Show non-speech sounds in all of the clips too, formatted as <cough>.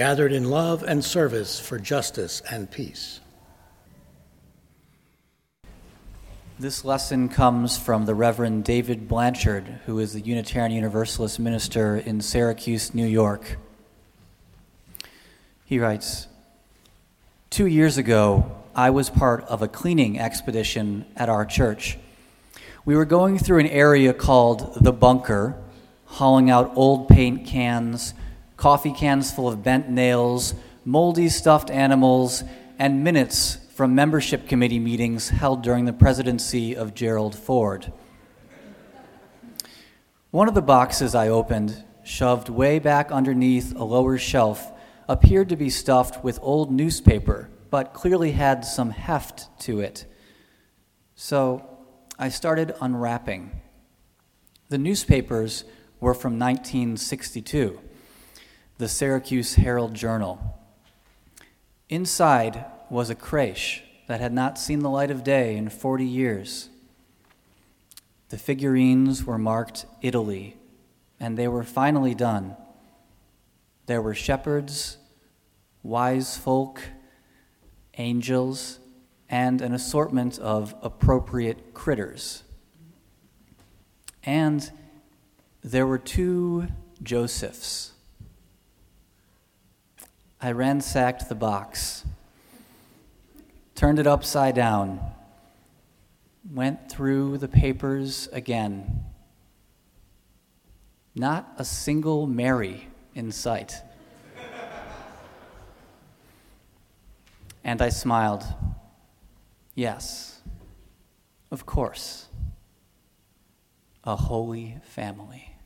gathered in love and service for justice and peace. This lesson comes from the Reverend David Blanchard, who is the Unitarian Universalist minister in Syracuse, New York. He writes Two years ago, I was part of a cleaning expedition at our church. We were going through an area called the bunker, hauling out old paint cans coffee cans full of bent nails, moldy stuffed animals, and minutes from membership committee meetings held during the presidency of Gerald Ford. One of the boxes I opened, shoved way back underneath a lower shelf, appeared to be stuffed with old newspaper, but clearly had some heft to it. So I started unwrapping. The newspapers were from 1962 the Syracuse Herald Journal. Inside was a creche that had not seen the light of day in 40 years. The figurines were marked Italy, and they were finally done. There were shepherds, wise folk, angels, and an assortment of appropriate critters. And there were two Josephs. I ransacked the box, turned it upside down, went through the papers again. Not a single Mary in sight. and I smiled. Yes, of course. A holy family.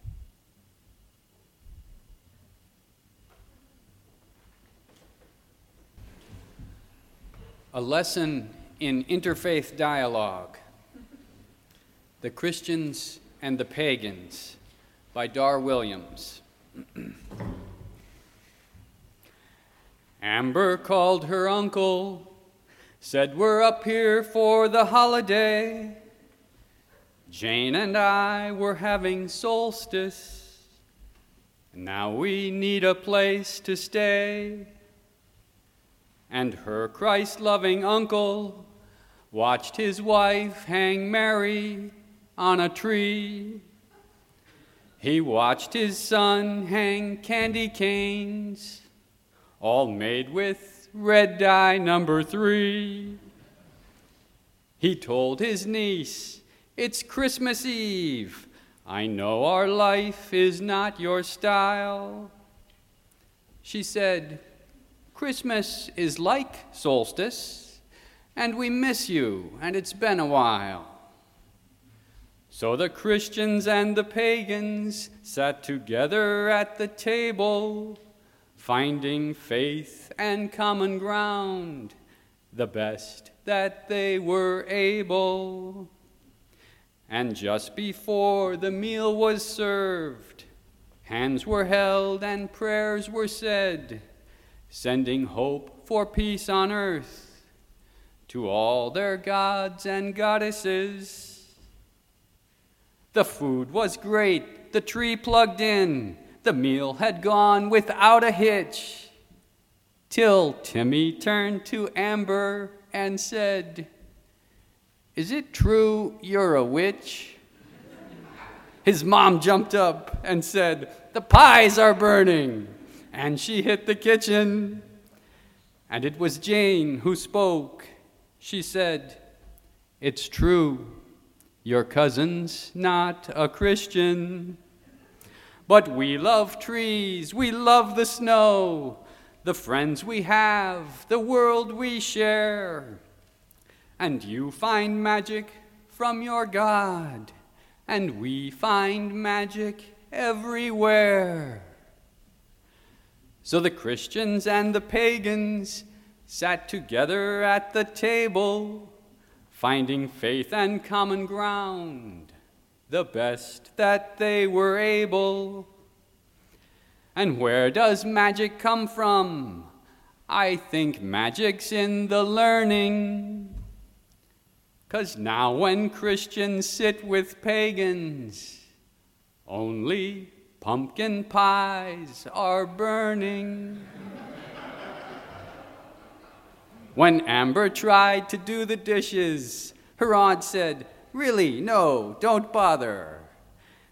A lesson in interfaith dialogue The Christians and the Pagans by Dar Williams. Amber called her uncle, said, We're up here for the holiday. Jane and I were having solstice, now we need a place to stay and her Christ loving uncle watched his wife hang Mary on a tree. He watched his son hang candy canes, all made with red dye number three. He told his niece, It's Christmas Eve. I know our life is not your style. She said, Christmas is like solstice, and we miss you, and it's been a while. So the Christians and the pagans sat together at the table, finding faith and common ground, the best that they were able. And just before the meal was served, hands were held and prayers were said sending hope for peace on earth to all their gods and goddesses. The food was great, the tree plugged in, the meal had gone without a hitch. Till Timmy turned to Amber and said, Is it true you're a witch? His mom jumped up and said, The pies are burning and she hit the kitchen. And it was Jane who spoke. She said, It's true, your cousin's not a Christian. But we love trees, we love the snow, the friends we have, the world we share. And you find magic from your God, and we find magic everywhere. So the Christians and the pagans sat together at the table, finding faith and common ground, the best that they were able. And where does magic come from? I think magic's in the learning. Cause now when Christians sit with pagans, only pumpkin pies are burning. when Amber tried to do the dishes, her aunt said, Really, no, don't bother.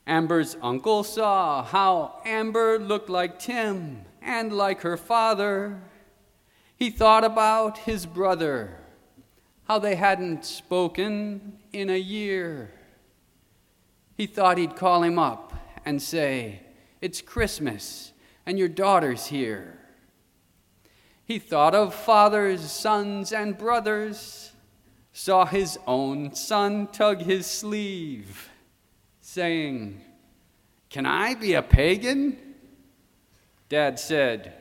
Amber's uncle saw how Amber looked like Tim and like her father. He thought about his brother, how they hadn't spoken in a year. He thought he'd call him up and say, It's Christmas and your daughter's here. He thought of fathers, sons, and brothers, saw his own son tug his sleeve, saying, Can I be a pagan? Dad said,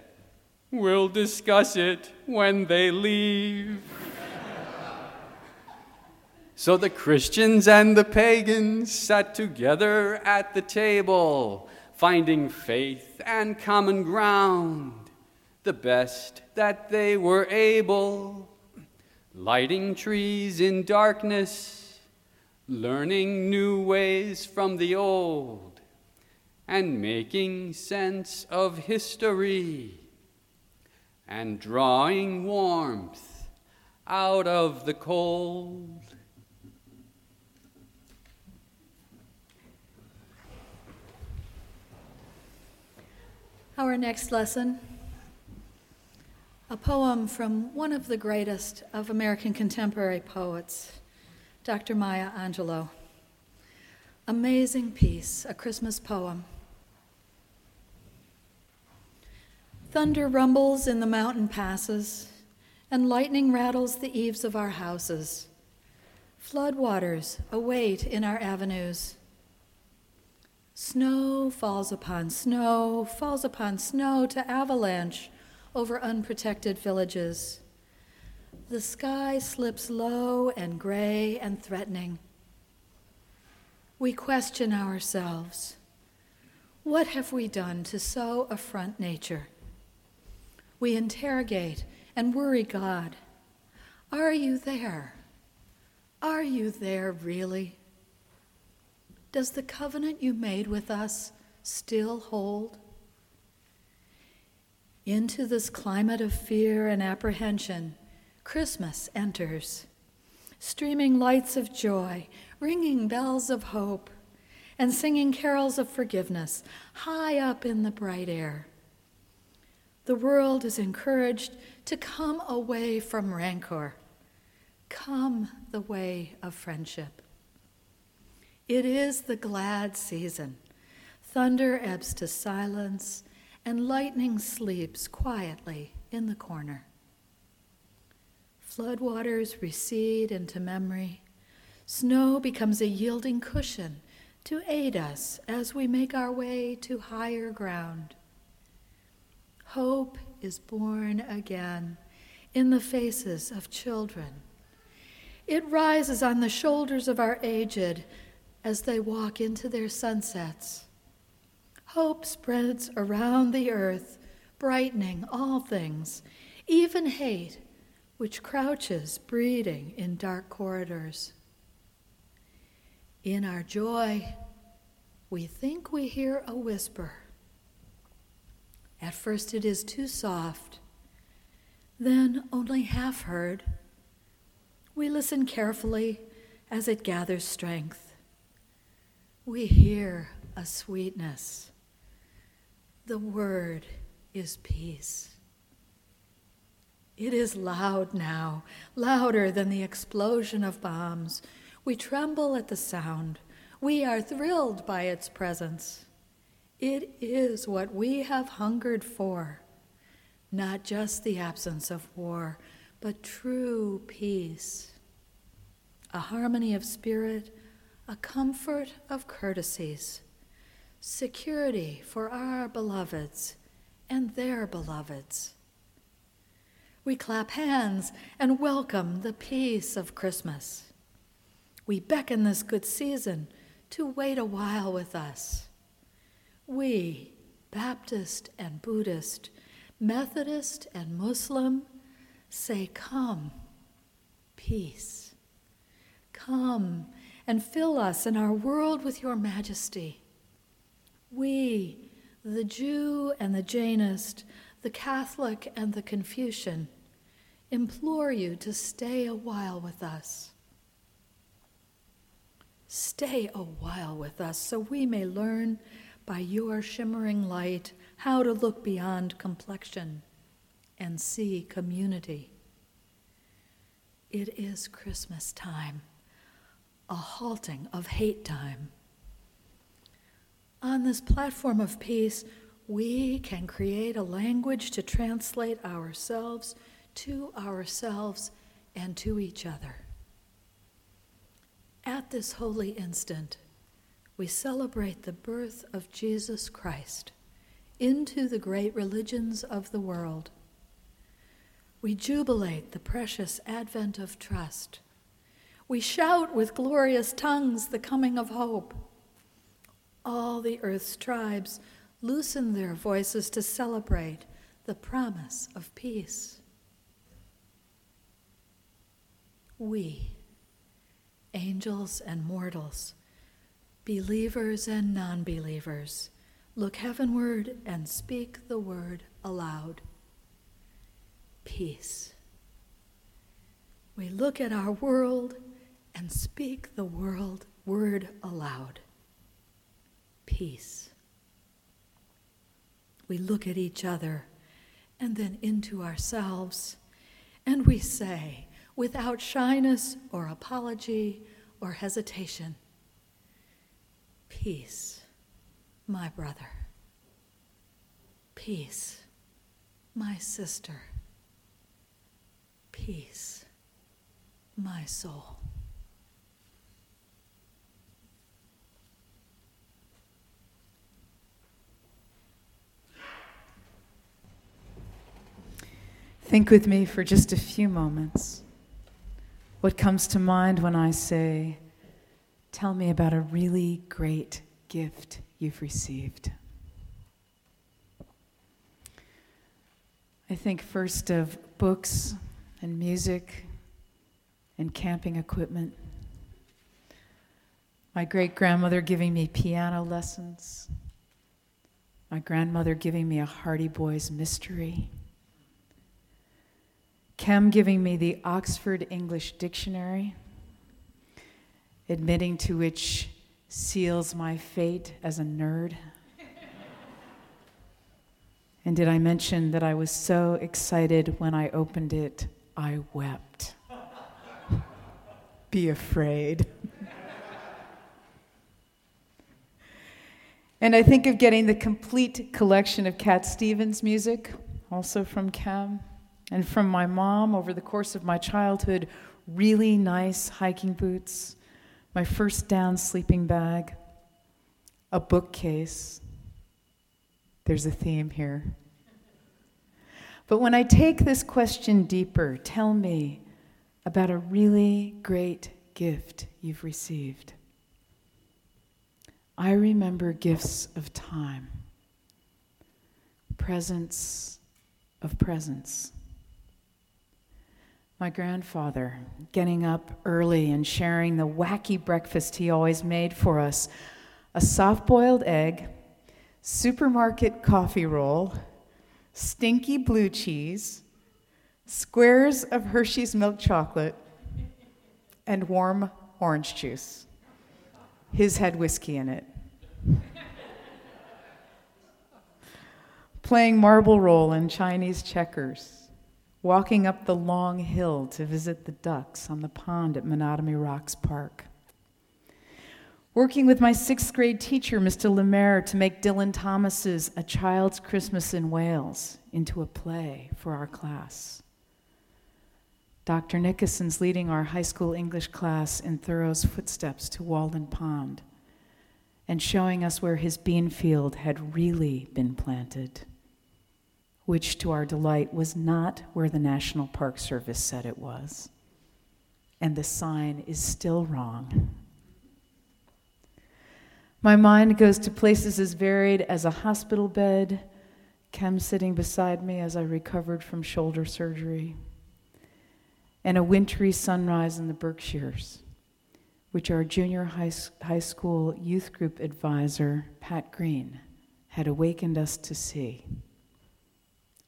We'll discuss it when they leave. So the Christians and the pagans sat together at the table, finding faith and common ground, the best that they were able, lighting trees in darkness, learning new ways from the old, and making sense of history and drawing warmth out of the cold. Our next lesson a poem from one of the greatest of American contemporary poets, Dr. Maya Angelou. Amazing piece, a Christmas poem. Thunder rumbles in the mountain passes, and lightning rattles the eaves of our houses. Flood waters await in our avenues. Snow falls upon snow, falls upon snow to avalanche over unprotected villages. The sky slips low and gray and threatening. We question ourselves. What have we done to so affront nature? we interrogate and worry God Are you there? Are you there really? Does the covenant you made with us still hold? Into this climate of fear and apprehension, Christmas enters, streaming lights of joy, ringing bells of hope, and singing carols of forgiveness high up in the bright air the world is encouraged to come away from rancor, come the way of friendship. It is the glad season. Thunder ebbs to silence, and lightning sleeps quietly in the corner. Floodwaters recede into memory. Snow becomes a yielding cushion to aid us as we make our way to higher ground. Hope is born again in the faces of children. It rises on the shoulders of our aged as they walk into their sunsets. Hope spreads around the earth, brightening all things, even hate, which crouches breeding in dark corridors. In our joy, we think we hear a whisper at first it is too soft, then only half heard. We listen carefully as it gathers strength. We hear a sweetness. The word is peace. It is loud now, louder than the explosion of bombs. We tremble at the sound. We are thrilled by its presence. It is what we have hungered for, not just the absence of war, but true peace, a harmony of spirit, a comfort of courtesies, security for our beloveds, and their beloveds. We clap hands and welcome the peace of Christmas. We beckon this good season to wait a while with us. We, Baptist and Buddhist, Methodist and Muslim, say, Come, peace. Come and fill us and our world with your majesty. We, the Jew and the Jainist, the Catholic and the Confucian, implore you to stay a while with us. Stay a while with us so we may learn by your shimmering light how to look beyond complexion and see community. It is Christmas time, a halting of hate time. On this platform of peace, we can create a language to translate ourselves to ourselves and to each other. At this holy instant, we celebrate the birth of Jesus Christ into the great religions of the world. We jubilate the precious advent of trust. We shout with glorious tongues the coming of hope. All the earth's tribes loosen their voices to celebrate the promise of peace. We, angels and mortals, believers and non believers, look heavenward and speak the word aloud peace. We look at our world and speak the world word aloud peace. We look at each other and then into ourselves, and we say, without shyness or apology or hesitation, Peace, my brother. Peace, my sister. Peace, my soul. Think with me for just a few moments. What comes to mind when I say, Tell me about a really great gift you've received? I think first of books and music and camping equipment. My great grandmother giving me piano lessons. My grandmother giving me a Hardy Boys mystery. Kem giving me the Oxford English Dictionary, admitting to which seals my fate as a nerd. and did I mention that I was so excited when I opened it, I wept? Be afraid. and I think of getting the complete collection of Cat Stevens music, also from Kem and from my mom over the course of my childhood really nice hiking boots, my first down sleeping bag, a bookcase. There's a theme here. But when I take this question deeper, tell me about a really great gift you've received. I remember gifts of time, presence of presence my grandfather getting up early and sharing the wacky breakfast he always made for us a soft boiled egg, supermarket coffee roll, stinky blue cheese, squares of Hershey's milk chocolate, and warm orange juice. His had whiskey in it. Playing marble roll and Chinese checkers walking up the long hill to visit the ducks on the pond at Menotomy Rocks Park. Working with my sixth grade teacher, Mr. Lemaire, to make Dylan Thomas's A Child's Christmas in Wales into a play for our class. Dr. Nickerson's leading our high school English class in Thoreau's footsteps to Walden Pond and showing us where his bean field had really been planted which to our delight was not where the National Park Service said it was. And the sign is still wrong. My mind goes to places as varied as a hospital bed, Kem sitting beside me as I recovered from shoulder surgery, and a wintry sunrise in the Berkshires, which our junior high, high school youth group advisor, Pat Green, had awakened us to see.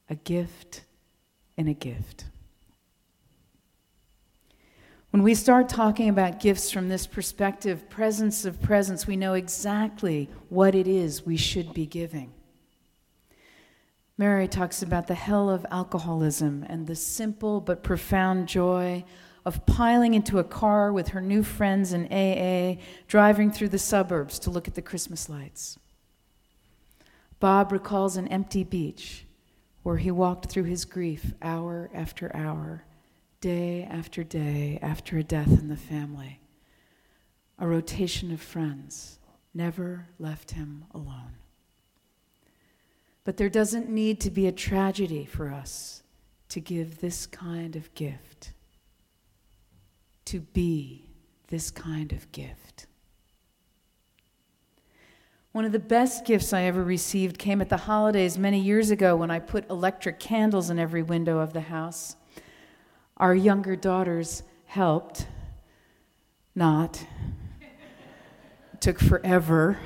A gift and a gift. When we start talking about gifts from this perspective, presence of presence, we know exactly what it is we should be giving. Mary talks about the hell of alcoholism and the simple but profound joy of piling into a car with her new friends in AA, driving through the suburbs to look at the Christmas lights. Bob recalls an empty beach where he walked through his grief hour after hour day after day after a death in the family. A rotation of friends never left him alone. But there doesn't need to be a tragedy for us to give this kind of gift, to be this kind of gift. One of the best gifts I ever received came at the holidays many years ago when I put electric candles in every window of the house. Our younger daughters helped, not. Took forever.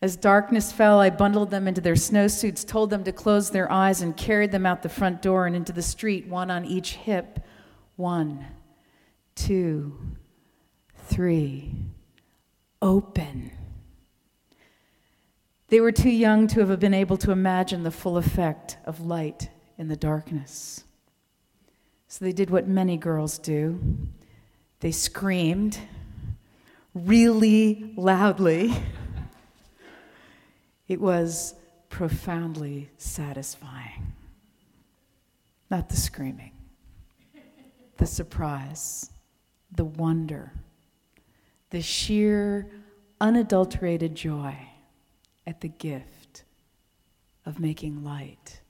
As darkness fell, I bundled them into their snowsuits, told them to close their eyes, and carried them out the front door and into the street, one on each hip. One, two, three. Open. They were too young to have been able to imagine the full effect of light in the darkness. So they did what many girls do they screamed really loudly. <laughs> It was profoundly satisfying. Not the screaming, the surprise, the wonder, the sheer, unadulterated joy at the gift of making light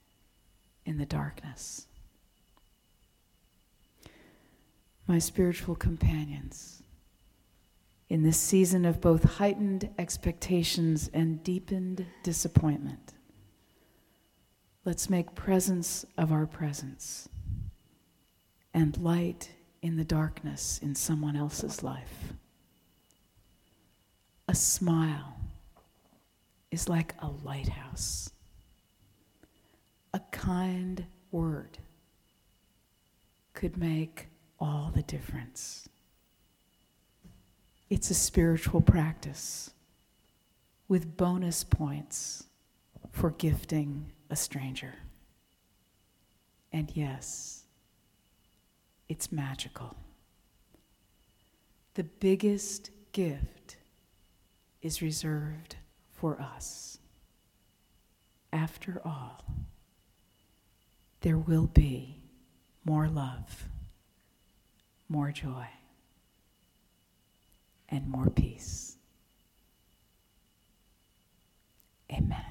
in the darkness my spiritual companions, in this season of both heightened expectations and deepened disappointment, let's make presence of our presence and light in the darkness in someone else's life. A smile is like a lighthouse. A kind word could make all the difference. It's a spiritual practice with bonus points for gifting a stranger. And yes, it's magical. The biggest gift is reserved for us. After all, there will be more love, more joy, and more peace. Amen.